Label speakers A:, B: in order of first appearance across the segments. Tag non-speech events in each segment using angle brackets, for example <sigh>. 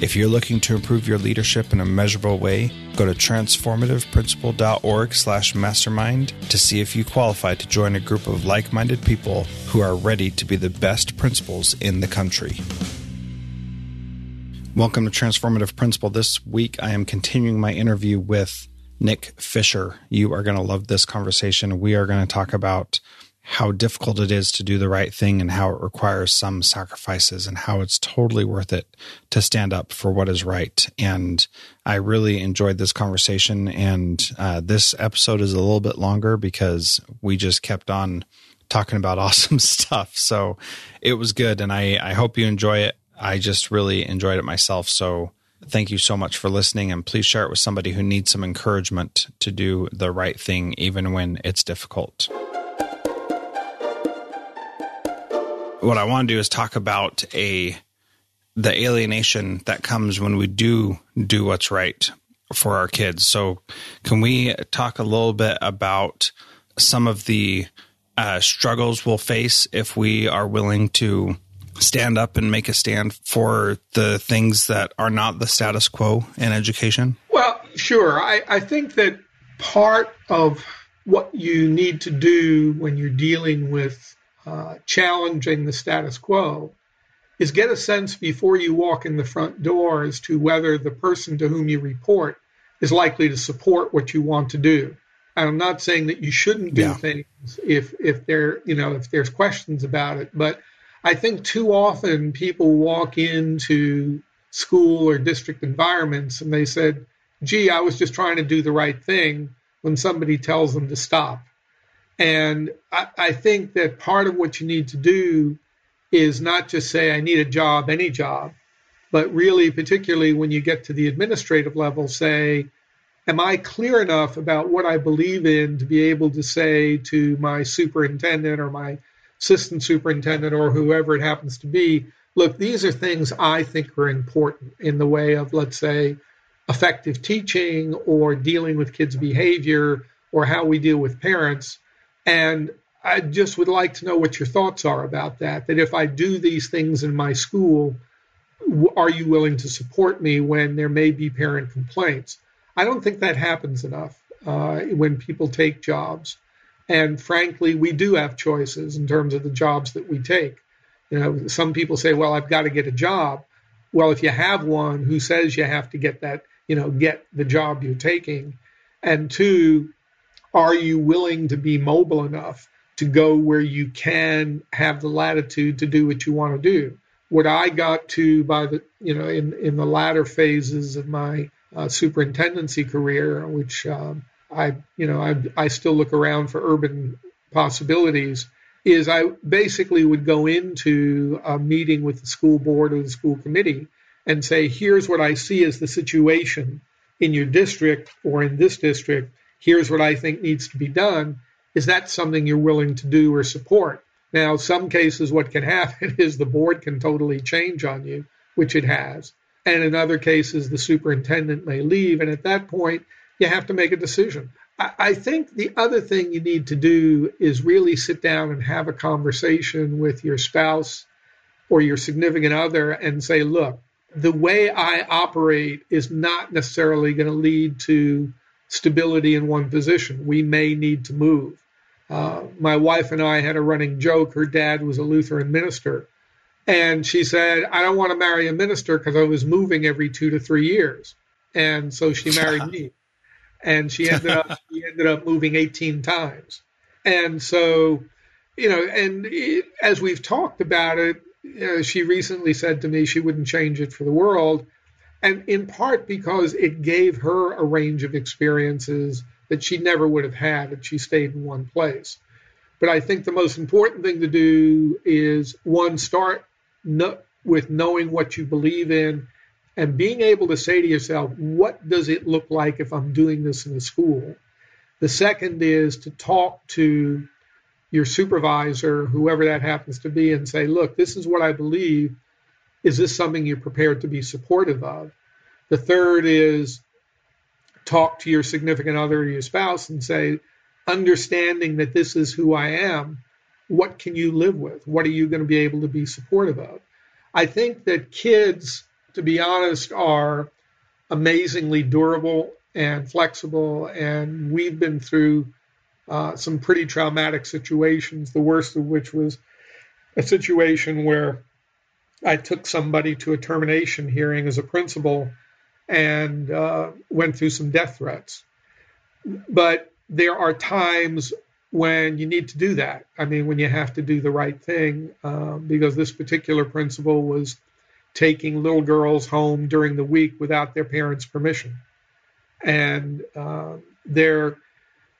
A: If you're looking to improve your leadership in a measurable way, go to transformativeprincipal.org slash mastermind to see if you qualify to join a group of like-minded people who are ready to be the best principals in the country. Welcome to Transformative Principal. This week I am continuing my interview with Nick Fischer. You are going to love this conversation. We are going to talk about how difficult it is to do the right thing and how it requires some sacrifices and how it's totally worth it to stand up for what is right. And I really enjoyed this conversation. And uh, this episode is a little bit longer because we just kept on talking about <laughs> awesome stuff. So it was good. And I, I hope you enjoy it. I just really enjoyed it myself. So thank you so much for listening. And please share it with somebody who needs some encouragement to do the right thing, even when it's difficult. What I want to do is talk about a the alienation that comes when we do do what's right for our kids. So, can we talk a little bit about some of the uh, struggles we'll face if we are willing to stand up and make a stand for the things that are not the status quo in education?
B: Well, sure. I, I think that part of what you need to do when you're dealing with uh, challenging the status quo is get a sense before you walk in the front door as to whether the person to whom you report is likely to support what you want to do. I'm not saying that you shouldn't do yeah. things if if there you know if there's questions about it, but I think too often people walk into school or district environments and they said, "Gee, I was just trying to do the right thing," when somebody tells them to stop. And I, I think that part of what you need to do is not just say, I need a job, any job, but really, particularly when you get to the administrative level, say, Am I clear enough about what I believe in to be able to say to my superintendent or my assistant superintendent or whoever it happens to be, look, these are things I think are important in the way of, let's say, effective teaching or dealing with kids' behavior or how we deal with parents. And I just would like to know what your thoughts are about that. That if I do these things in my school, are you willing to support me when there may be parent complaints? I don't think that happens enough uh, when people take jobs. And frankly, we do have choices in terms of the jobs that we take. You know, some people say, "Well, I've got to get a job." Well, if you have one, who says you have to get that? You know, get the job you're taking. And two, are you willing to be mobile enough to go where you can have the latitude to do what you want to do? What I got to by the, you know, in, in the latter phases of my uh, superintendency career, which um, I, you know, I, I still look around for urban possibilities, is I basically would go into a meeting with the school board or the school committee and say, here's what I see as the situation in your district or in this district here's what I think needs to be done. Is that something you're willing to do or support? Now, some cases, what can <laughs> happen is the board can totally change on you, which it has. And in other cases, the superintendent may leave. And at that point, you have to make a decision. I, think the other thing you need to do is really sit down and have a conversation with your spouse or your significant other and say, look, the way I operate is not necessarily going to lead to stability in one position. We may need to move. Uh, my wife and I had a running joke. Her dad was a Lutheran minister. And she said, I don't want to marry a minister because I was moving every two to three years. And so she married me. <laughs> And she ended up she ended up moving 18 times. And so, you know, and it, as we've talked about it, you know, she recently said to me she wouldn't change it for the world and in part because it gave her a range of experiences that she never would have had if she stayed in one place. But I think the most important thing to do is one, start no, with knowing what you believe in and being able to say to yourself, what does it look like if I'm doing this in a school? The second is to talk to your supervisor, whoever that happens to be, and say, look, this is what I believe. Is this something you're prepared to be supportive of? The third is talk to your significant other or your spouse and say, understanding that this is who I am, what can you live with? What are you going to be able to be supportive of? I think that kids, to be honest, are amazingly durable and flexible, and we've been through uh, some pretty traumatic situations, the worst of which was a situation where I took somebody to a termination hearing as a principal and uh, went through some death threats. But there are times when you need to do that. I mean, when you have to do the right thing, uh, because this particular principal was taking little girls home during the week without their parents' permission. And uh, there,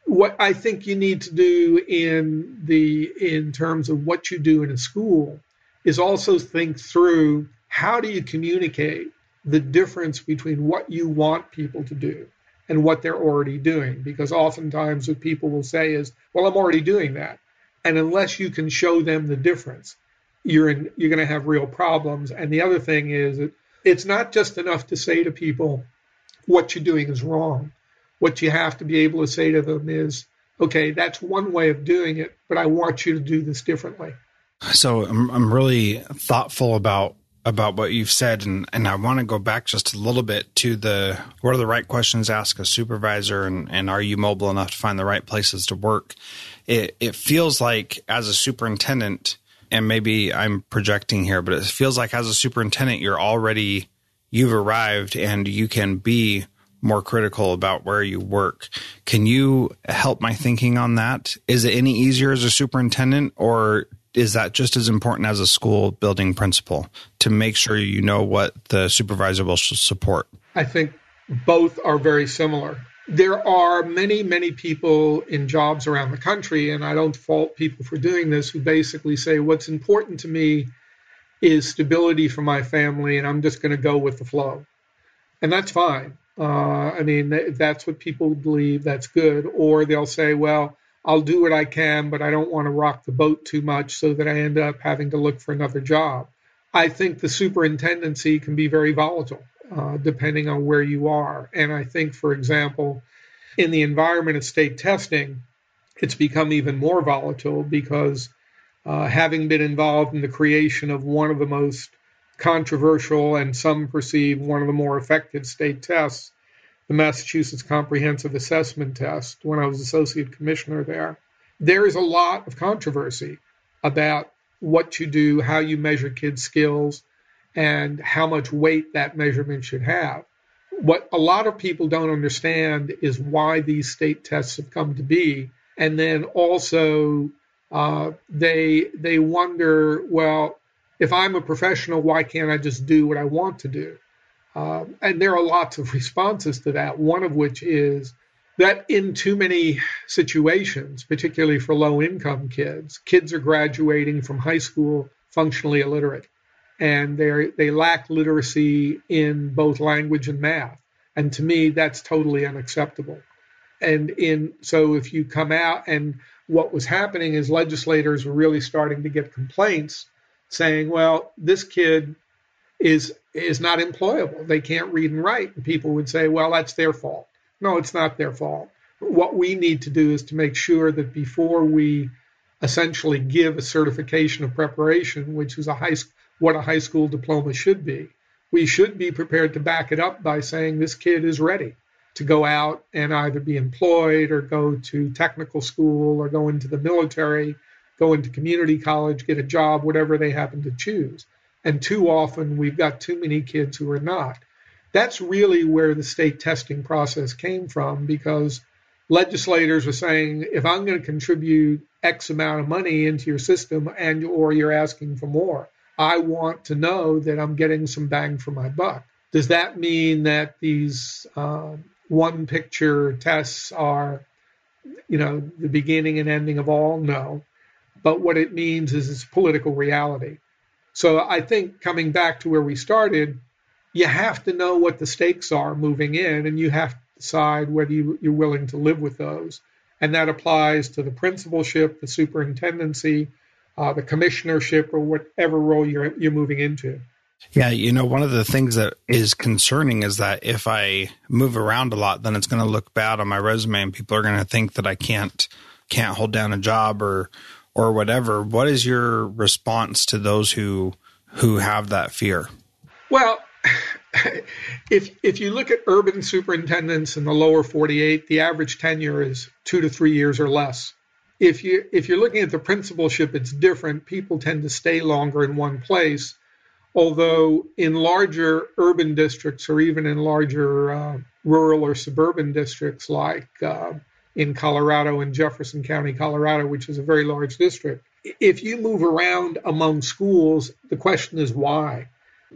B: what I think you need to do in the in terms of what you do in a school is also think through how do you communicate the difference between what you want people to do and what they're already doing. Because oftentimes what people will say is, well, I'm already doing that. And unless you can show them the difference, you're in, you're going to have real problems. And the other thing is that it's not just enough to say to people, what you're doing is wrong. What you have to be able to say to them is, okay, that's one way of doing it, but I want you to do this differently.
A: So I'm, I'm really thoughtful about about what you've said, and, and I want to go back just a little bit to the what are the right questions ask a supervisor, and, and are you mobile enough to find the right places to work? It, it feels like as a superintendent, and maybe I'm projecting here, but it feels like as a superintendent, you're already you've arrived and you can be more critical about where you work. Can you help my thinking on that? Is it any easier as a superintendent, or is that just as important as a school building principal to make sure you know what the supervisor will support?
B: I think both are very similar. There are many, many people in jobs around the country, and I don't fault people for doing this, who basically say, What's important to me is stability for my family, and I'm just going to go with the flow. And that's fine. Uh, I mean, that's what people believe, that's good. Or they'll say, Well, I'll do what I can, but I don't want to rock the boat too much so that I end up having to look for another job. I think the superintendency can be very volatile uh, depending on where you are. And I think, for example, in the environment of state testing, it's become even more volatile because uh, having been involved in the creation of one of the most controversial and some perceive one of the more effective state tests, the Massachusetts Comprehensive Assessment Test when I was associate commissioner there. There is a lot of controversy about what you do, how you measure kids' skills, and how much weight that measurement should have. What a lot of people don't understand is why these state tests have come to be, and then also uh, they they wonder, well, if I'm a professional, why can't I just do what I want to do? Uh, and there are lots of responses to that, one of which is that in too many situations, particularly for low income kids, kids are graduating from high school functionally illiterate. And they they lack literacy in both language and math. And to me, that's totally unacceptable. And in so if you come out and what was happening is legislators were really starting to get complaints saying, well, this kid is is not employable. They can't read and write. And people would say, well, that's their fault. No, it's not their fault. What we need to do is to make sure that before we essentially give a certification of preparation, which is a high what a high school diploma should be, we should be prepared to back it up by saying this kid is ready to go out and either be employed or go to technical school or go into the military, go into community college, get a job, whatever they happen to choose. And too often we've got too many kids who are not. That's really where the state testing process came from because legislators were saying if I'm going to contribute X amount of money into your system and or you're asking for more, I want to know that I'm getting some bang for my buck. Does that mean that these uh, one picture tests are, you know, the beginning and ending of all? No. But what it means is it's political reality. So I think coming back to where we started, you have to know what the stakes are moving in, and you have to decide whether you, you're willing to live with those. And that applies to the principalship, the superintendency, uh, the commissionership, or whatever role you're, you're moving into.
A: Yeah, you know, one of the things that is concerning is that if I move around a lot, then it's going to look bad on my resume, and people are going to think that I can't can't hold down a job or or whatever. What is your response to those who who have that fear?
B: Well, <laughs> if if you look at urban superintendents in the lower 48, the average tenure is two to three years or less. If you if you're looking at the principalship, it's different. People tend to stay longer in one place, although in larger urban districts or even in larger uh, rural or suburban districts like uh, in Colorado in Jefferson County, Colorado, which is a very large district, if you move around among schools, the question is why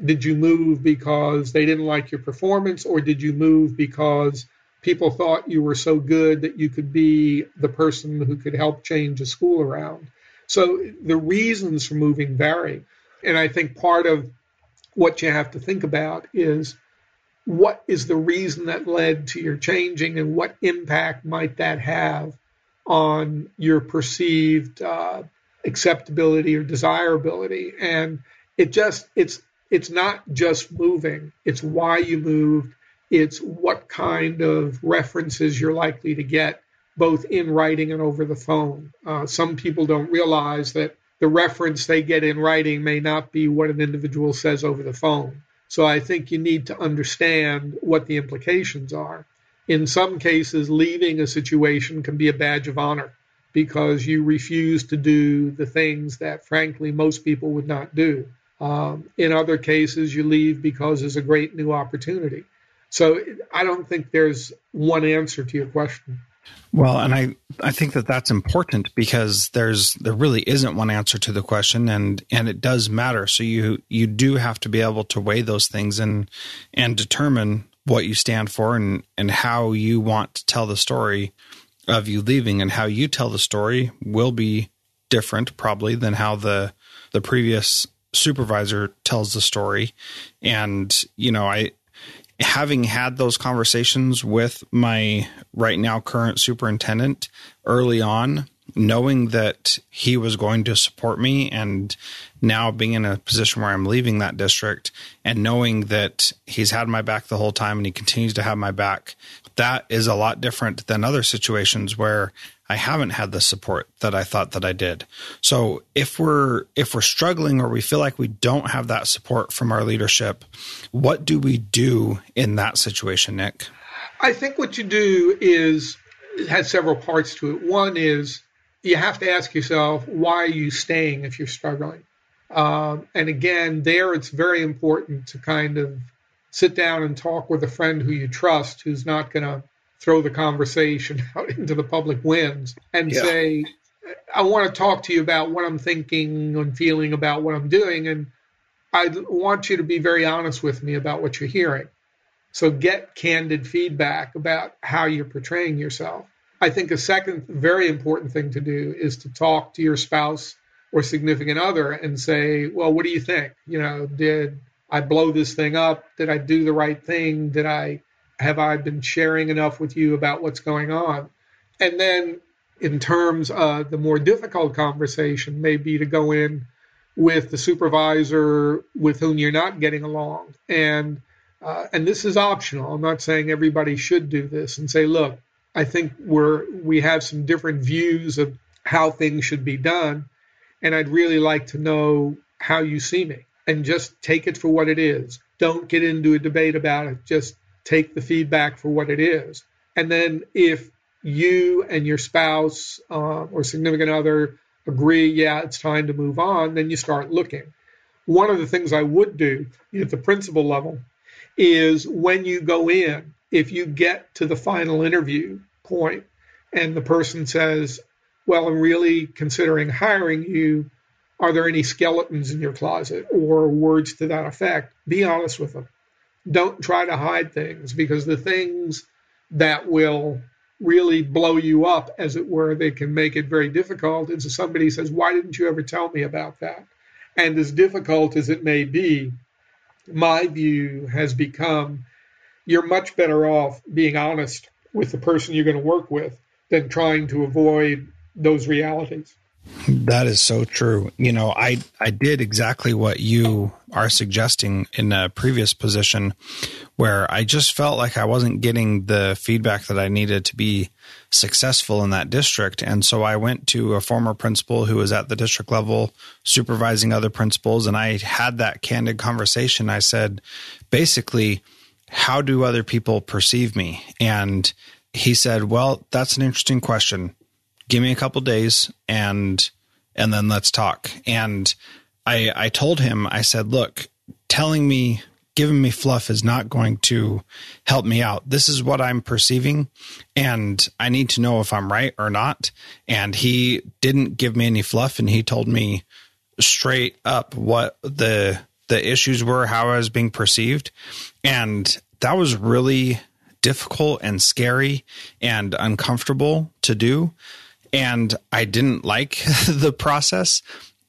B: did you move because they didn't like your performance, or did you move because people thought you were so good that you could be the person who could help change a school around? So the reasons for moving vary. And I think part of what you have to think about is what is the reason that led to your changing and what impact might that have on your perceived uh, acceptability or desirability and it just it's it's not just moving, it's why you moved, it's what kind of references you're likely to get, both in writing and over the phone. Uh, some people don't realize that the reference they get in writing may not be what an individual says over the phone. So I think you need to understand what the implications are. In some cases, leaving a situation can be a badge of honor because you refuse to do the things that, frankly, most people would not do. Um, in other cases, you leave because there's a great new opportunity. So I don't think there's one answer to your question.
A: Well, and I, I think that that's important because there's there really isn't one answer to the question, and and it does matter. So you you do have to be able to weigh those things and and determine what you stand for and and how you want to tell the story of you leaving, and how you tell the story will be different probably than how the the previous supervisor tells the story. And, you know, I, having had those conversations with my right now current superintendent early on, knowing that he was going to support me and now being in a position where I'm leaving that district and knowing that he's had my back the whole time and he continues to have my back, that is a lot different than other situations where I haven't had the support that I thought that I did. So if we're if we're struggling or we feel like we don't have that support from our leadership, what do we do in that situation, Nick?
B: I think what you do is it has several parts to it. One is you have to ask yourself why are you staying if you're struggling. Um, and again, there it's very important to kind of sit down and talk with a friend who you trust, who's not going to throw the conversation <laughs> out into the public winds and yeah. say, I want to talk to you about what I'm thinking and feeling about what I'm doing. And I want you to be very honest with me about what you're hearing. So get candid feedback about how you're portraying yourself. I think a second very important thing to do is to talk to your spouse or significant other and say, well, what do you think? You know, did I blow this thing up? Did I do the right thing? Did I have I been sharing enough with you about what's going on? And then, in terms of the more difficult conversation, maybe to go in with the supervisor with whom you're not getting along. And uh, and this is optional. I'm not saying everybody should do this and say, look, I think we're we have some different views of how things should be done, and I'd really like to know how you see me. And just take it for what it is. Don't get into a debate about it. Just take the feedback for what it is. And then if you and your spouse uh, or significant other agree, yeah, it's time to move on, then you start looking. One of the things I would do at the principal level is when you go in, if you get to the final interview point and the person says, Well, I'm really considering hiring you, are there any skeletons in your closet or words to that effect? Be honest with them don't try to hide things because the things that will really blow you up, as it were, they can make it very difficult. And so somebody says, Why didn't you ever tell me about that? And as difficult as it may be, my view has become you're much better off being honest with the person you're going to work with than trying to avoid those realities.
A: That is so true. You know, I I did exactly what you are suggesting in a previous position where I just felt like I wasn't getting the feedback that I needed to be successful in that district. And so I went to a former principal who was at the district level supervising other principals and I had that candid conversation. I said, basically, how do other people perceive me? And he said, "Well, that's an interesting question." Give me a couple days and and then let's talk. And I I told him I said, look, telling me giving me fluff is not going to help me out. This is what I'm perceiving and I need to know if I'm right or not. And he didn't give me any fluff and he told me straight up what the the issues were, how I was being perceived. And that was really difficult and scary and uncomfortable to do and I didn't like <laughs> the process,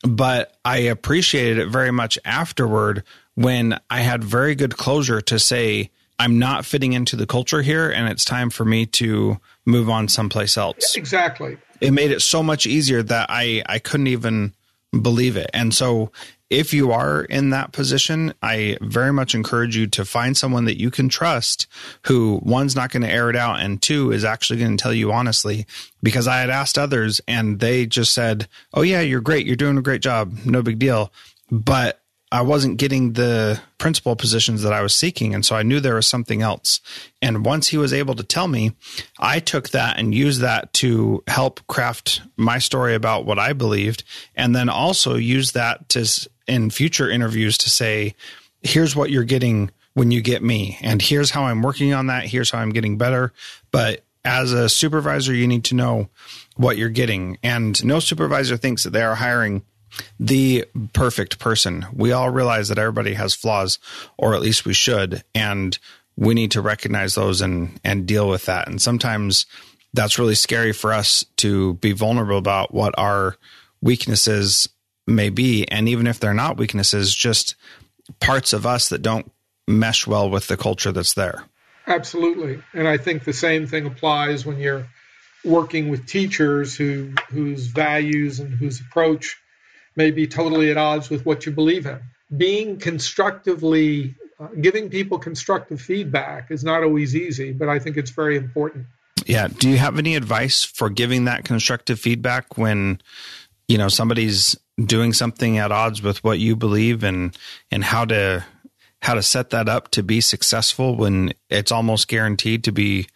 A: but I appreciated it very much afterward when I had very good closure to say, I'm not fitting into the culture here and it's time for me to move on someplace else.
B: Exactly.
A: It made it so much easier that I, I couldn't even believe it. And so if you are in that position, I very much encourage you to find someone that you can trust who one's not going to air it out and two is actually going to tell you honestly because I had asked others and they just said, "Oh yeah, you're great. You're doing a great job. No big deal." But I wasn't getting the principal positions that I was seeking. And so I knew there was something else. And once he was able to tell me, I took that and used that to help craft my story about what I believed. And then also use that to, in future interviews to say, here's what you're getting when you get me. And here's how I'm working on that. Here's how I'm getting better. But as a supervisor, you need to know what you're getting. And no supervisor thinks that they are hiring the perfect person. We all realize that everybody has flaws, or at least we should, and we need to recognize those and and deal with that. And sometimes that's really scary for us to be vulnerable about what our weaknesses may be, and even if they're not weaknesses, just parts of us that don't mesh well with the culture that's there.
B: Absolutely, and I think the same thing applies when you're working with teachers who whose values and whose approach may be totally at odds with what you believe in. Being constructively, uh, giving people constructive feedback is not always easy, but I think it's very important.
A: Yeah. Do you have any advice for giving that constructive feedback when, you know, somebody's doing something at odds with what you believe and, and how to, how to set that up to be successful when it's almost guaranteed to be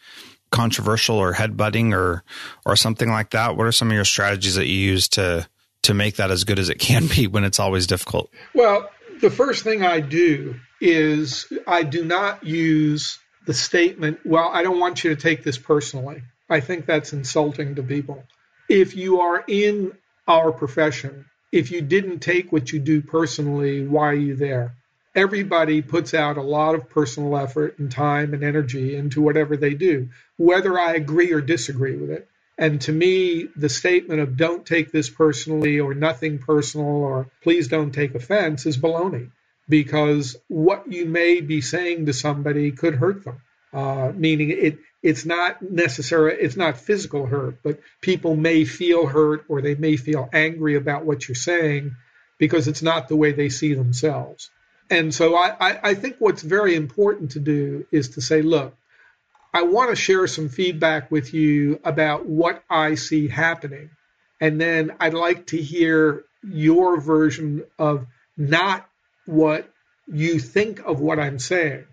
A: controversial or headbutting or, or something like that? What are some of your strategies that you use to, to make that as good as it can be when it's always difficult?
B: Well, the first thing I do is I do not use the statement, well, I don't want you to take this personally. I think that's insulting to people. If you are in our profession, if you didn't take what you do personally, why are you there? Everybody puts out a lot of personal effort and time and energy into whatever they do, whether I agree or disagree with it. And to me, the statement of don't take this personally or nothing personal or please don't take offense is baloney because what you may be saying to somebody could hurt them. Uh, meaning it, it's not necessary, it's not physical hurt, but people may feel hurt or they may feel angry about what you're saying because it's not the way they see themselves. And so I, I, I think what's very important to do is to say, look, I want to share some feedback with you about what I see happening. And then I'd like to hear your version of not what you think of what I'm saying,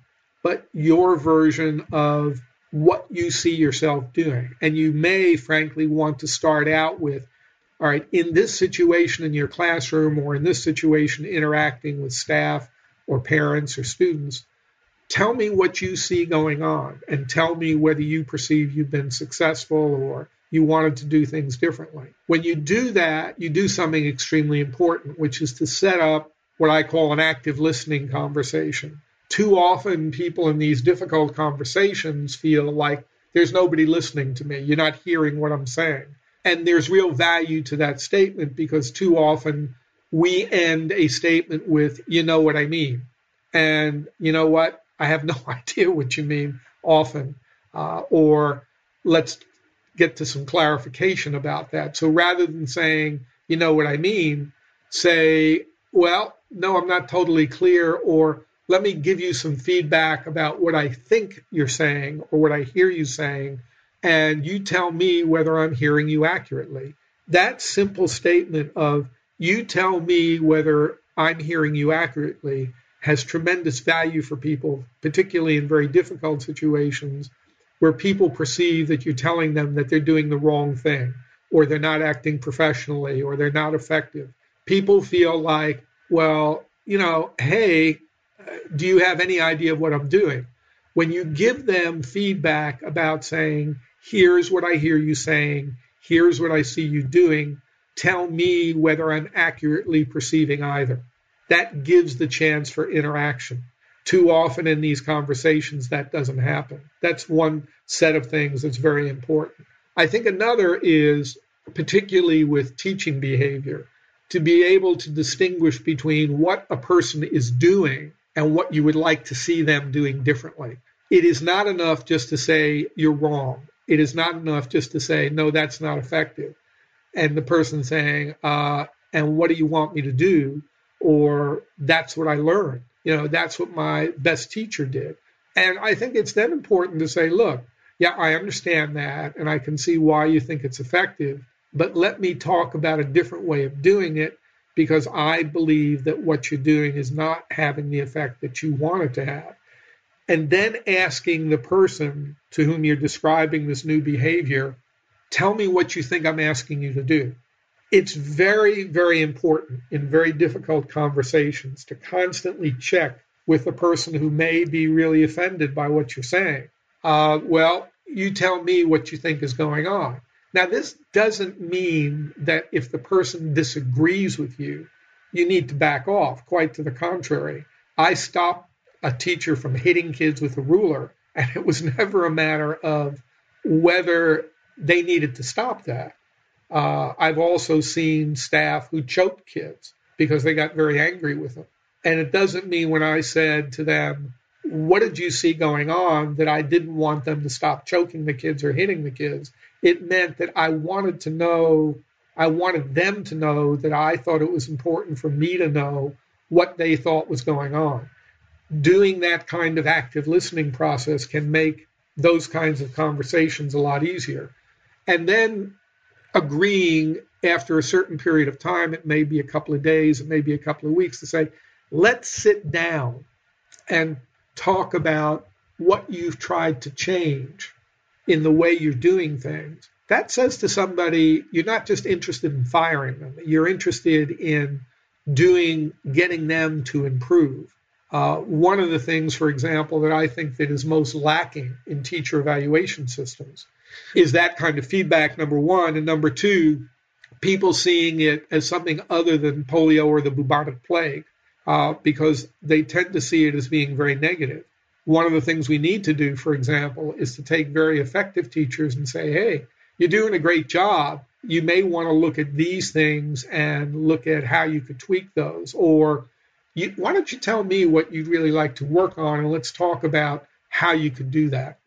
B: but your version of what you see yourself doing. And you may, frankly, want to start out with all right, in this situation in your classroom or in this situation interacting with staff or parents or students, tell me what you see going on and tell me whether you perceive you've been successful or you wanted to do things differently. When you do that, you do something extremely important, which is to set up what I call an active listening conversation. Too often, people in these difficult conversations feel like there's nobody listening to me. You're not hearing what I'm saying. And there's real value to that statement because too often we end a statement with, you know what I mean. And you know what? I have no <laughs> idea what you mean often. Uh, or let's get to some clarification about that. So rather than saying, you know what I mean, say, well, no, I'm not totally clear, or let me give you some feedback about what I think you're saying or what I hear you saying, and you tell me whether I'm hearing you accurately. That simple statement of you tell me whether I'm hearing you accurately has tremendous value for people, particularly in very difficult situations where people perceive that you're telling them that they're doing the wrong thing or they're not acting professionally or they're not effective. People feel like, well, you know, hey, do you have any idea of what I'm doing? When you give them feedback about saying, here's what I hear you saying, here's what I see you doing, tell me whether I'm accurately perceiving either. That gives the chance for interaction. Too often in these conversations, that doesn't happen. That's one set of things that's very important. I think another is, particularly with teaching behavior, to be able to distinguish between what a person is doing and what you would like to see them doing differently. It is not enough just to say you're wrong. It is not enough just to say, no, that's not effective. And the person saying, uh, and what do you want me to do? Or that's what I learned. You know, that's what my best teacher did. And I think it's then important to say, look, yeah, I understand that, and I can see why you think it's effective, but let me talk about a different way of doing it because I believe that what you're doing is not having the effect that you want it to have. And then asking the person to whom you're describing this new behavior, tell me what you think I'm asking you to do. It's very, very important in very difficult conversations to constantly check with the person who may be really offended by what you're saying. Uh, well, you tell me what you think is going on. Now, this doesn't mean that if the person disagrees with you, you need to back off. Quite to the contrary. I stopped a teacher from hitting kids with a ruler, <laughs> and it was never a matter of whether they needed to stop that. Uh, I've also seen staff who choked kids because they got very angry with them. And it doesn't mean when I said to them, What did you see going on? that I didn't want them to stop choking the kids or hitting the kids it meant that I wanted to know, I wanted them to know that I thought it was important for me to know what they thought was going on. Doing that kind of active listening process can make those kinds of conversations a lot easier. And then agreeing after a certain period of time, it may be a couple of days, it may be a couple of weeks, to say, let's sit down and talk about what you've tried to change in the way you're doing things, that says to somebody you're not just interested in firing them, you're interested in doing, getting them to improve. Uh, one of the things, for example, that I think that is most lacking in teacher evaluation systems is that kind of feedback, number one. And number two, people seeing it as something other than polio or the bubonic plague, uh, because they tend to see it as being very negative. one of the things we need to do, for example, is to take very effective teachers and say, hey, you're doing a great job. You may want to look at these things and look at how you could tweak those. Or you, why don't you tell me what you'd really like to work on and let's talk about how you could do that.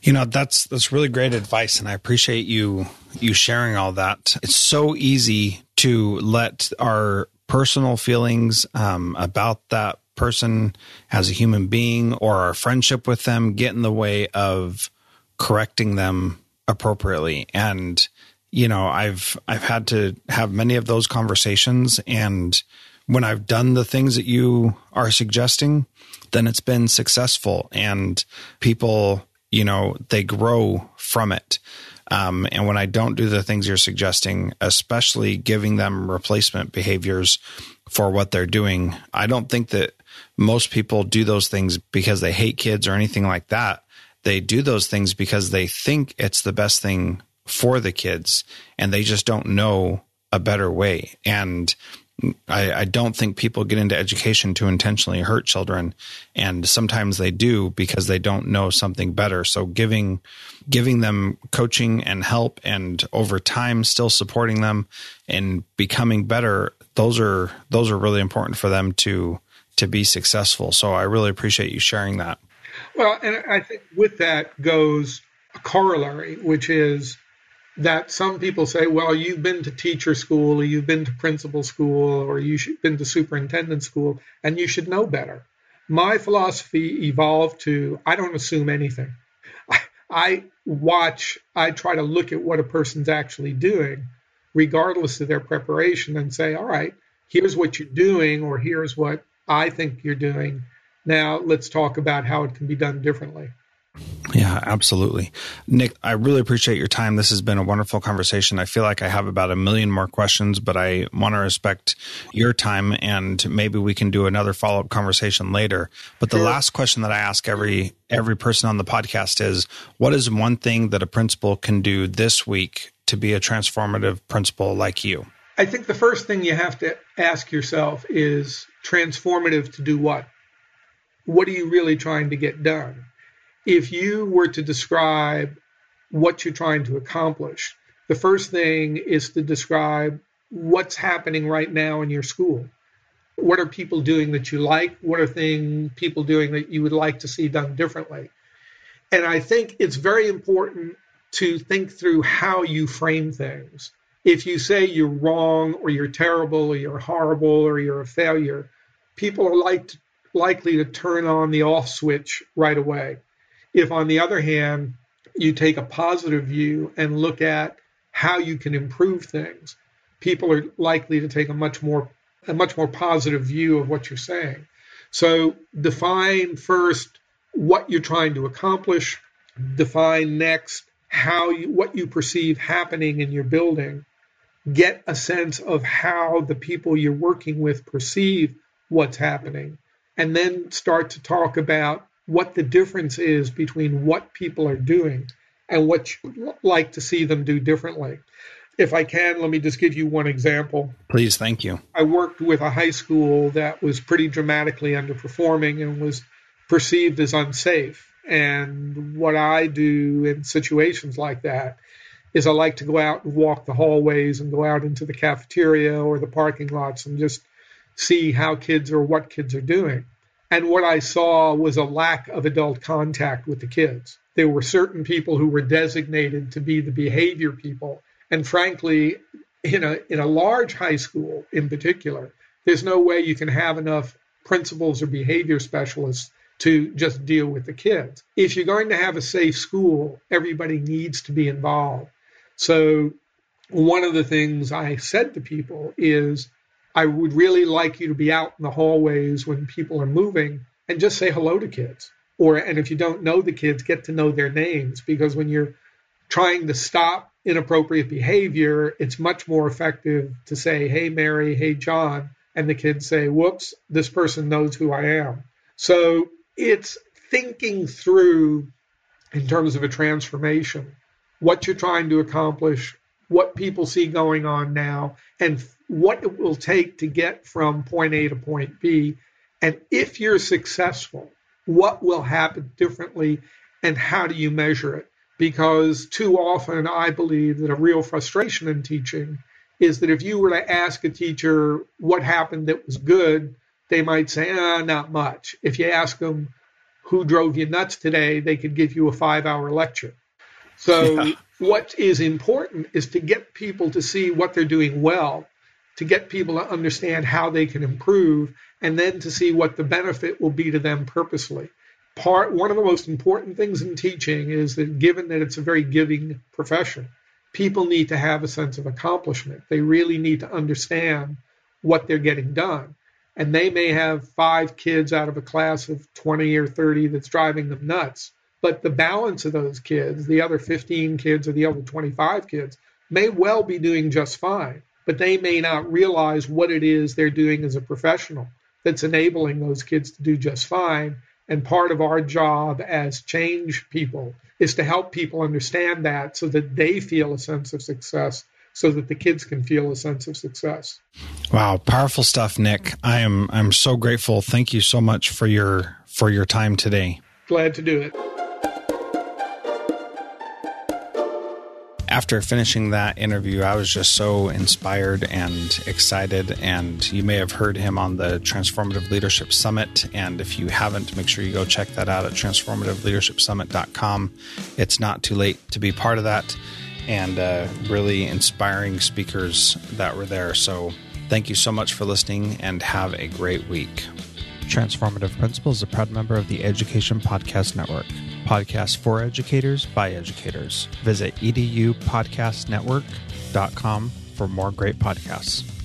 A: You know, that's that's really great advice and I appreciate you you sharing all that. It's so easy to let our personal feelings um, about that person as a human being or our friendship with them get in the way of correcting them appropriately. And, you know, I've, I've had to have many of those conversations. And when I've done the things that you are suggesting, then it's been successful and people, you know, they grow from it. Um, and when I don't do the things you're suggesting, especially giving them replacement behaviors for what they're doing, I don't think that most people do those things because they hate kids or anything like that. They do those things because they think it's the best thing for the kids and they just don't know a better way. And I, I, don't think people get into education to intentionally hurt children, and sometimes they do because they don't know something better. So giving giving them coaching and help, and over time still supporting them and becoming better, those are those are really important for them to to be successful. So I really appreciate you sharing that.
B: Well, and I think with that goes a corollary, which is that some people say, well, you've been to teacher school, or you've been to principal school, or you've been to superintendent school, and you should know better. My philosophy evolved to I don't assume anything. I, I watch, I try to look at what a person's actually doing, regardless of their preparation, and say, all right, here's what you're doing, or here's what I think you're doing. Now let's talk about how it can be done differently.
A: Yeah, absolutely. Nick, I really appreciate your time. This has been a wonderful conversation. I feel like I have about a million more questions, but I want to respect your time and maybe we can do another follow-up conversation later. But the sure. last question that I ask every every person on the podcast is what is one thing that a principal can do this week to be a transformative principal like you?
B: I think the first thing you have to ask yourself is transformative to do what? What are you really trying to get done? If you were to describe what you're trying to accomplish, the first thing is to describe what's happening right now in your school. What are people doing that you like? What are things people doing that you would like to see done differently? And I think it's very important to think through how you frame things. If you say you're wrong or you're terrible or you're horrible or you're a failure, people are like, likely to turn on the off switch right away. If, on the other hand, you take a positive view and look at how you can improve things, people are likely to take a much more a much more positive view of what you're saying. So define first what you're trying to accomplish. Define next how you, what you perceive happening in your building. Get a sense of how the people you're working with perceive what's happening, and then start to talk about what the difference is between what people are doing and what you like to see them do differently. If I can, let me just give you one example.
A: Please, thank you.
B: I worked with a high school that was pretty dramatically underperforming and was perceived as unsafe. And what I do in situations like that is I like to go out and walk the hallways and go out into the cafeteria or the parking lots and just see how kids or what kids are doing. And what I saw was a lack of adult contact with the kids. There were certain people who were designated to be the behavior people. And frankly, in a, in a large high school in particular, there's no way you can have enough principals or behavior specialists to just deal with the kids. If you're going to have a safe school, everybody needs to be involved. So, one of the things I said to people is I would really like you to be out in the hallways when people are moving and just say hello to kids. Or, and if you don't know the kids, get to know their names because when you're trying to stop inappropriate behavior, it's much more effective to say, Hey, Mary, hey, John. And the kids say, Whoops, this person knows who I am. So it's thinking through in terms of a transformation what you're trying to accomplish, what people see going on now, and what it will take to get from point A to point B. And if you're successful, what will happen differently and how do you measure it? Because too often I believe that a real frustration in teaching is that if you were to ask a teacher what happened that was good, they might say, ah, not much. If you ask them who drove you nuts today, they could give you a five hour lecture. So, yeah. what is important is to get people to see what they're doing well to get people to understand how they can improve and then to see what the benefit will be to them purposely. Part one of the most important things in teaching is that given that it's a very giving profession, people need to have a sense of accomplishment. They really need to understand what they're getting done. And they may have five kids out of a class of 20 or 30 that's driving them nuts. But the balance of those kids, the other 15 kids or the other 25 kids, may well be doing just fine but they may not realize what it is they're doing as a professional that's enabling those kids to do just fine. And part of our job as change people is to help people understand that so that they feel a sense of success so that the kids can feel a sense of success.
A: Wow, powerful stuff, Nick. I am I'm so grateful. Thank you so much for your for your time today.
B: Glad to do it.
A: after finishing that interview, I was just so inspired and excited. And you may have heard him on the Transformative Leadership Summit. And if you haven't, make sure you go check that out at transformativeleadershipsummit.com. It's not too late to be part of that. And uh, really inspiring speakers that were there. So thank you so much for listening and have a great week. Transformative Principles is a proud member of the Education Podcast Network podcast for educators by educators. Visit edupodcastnetwork.com for more great podcasts.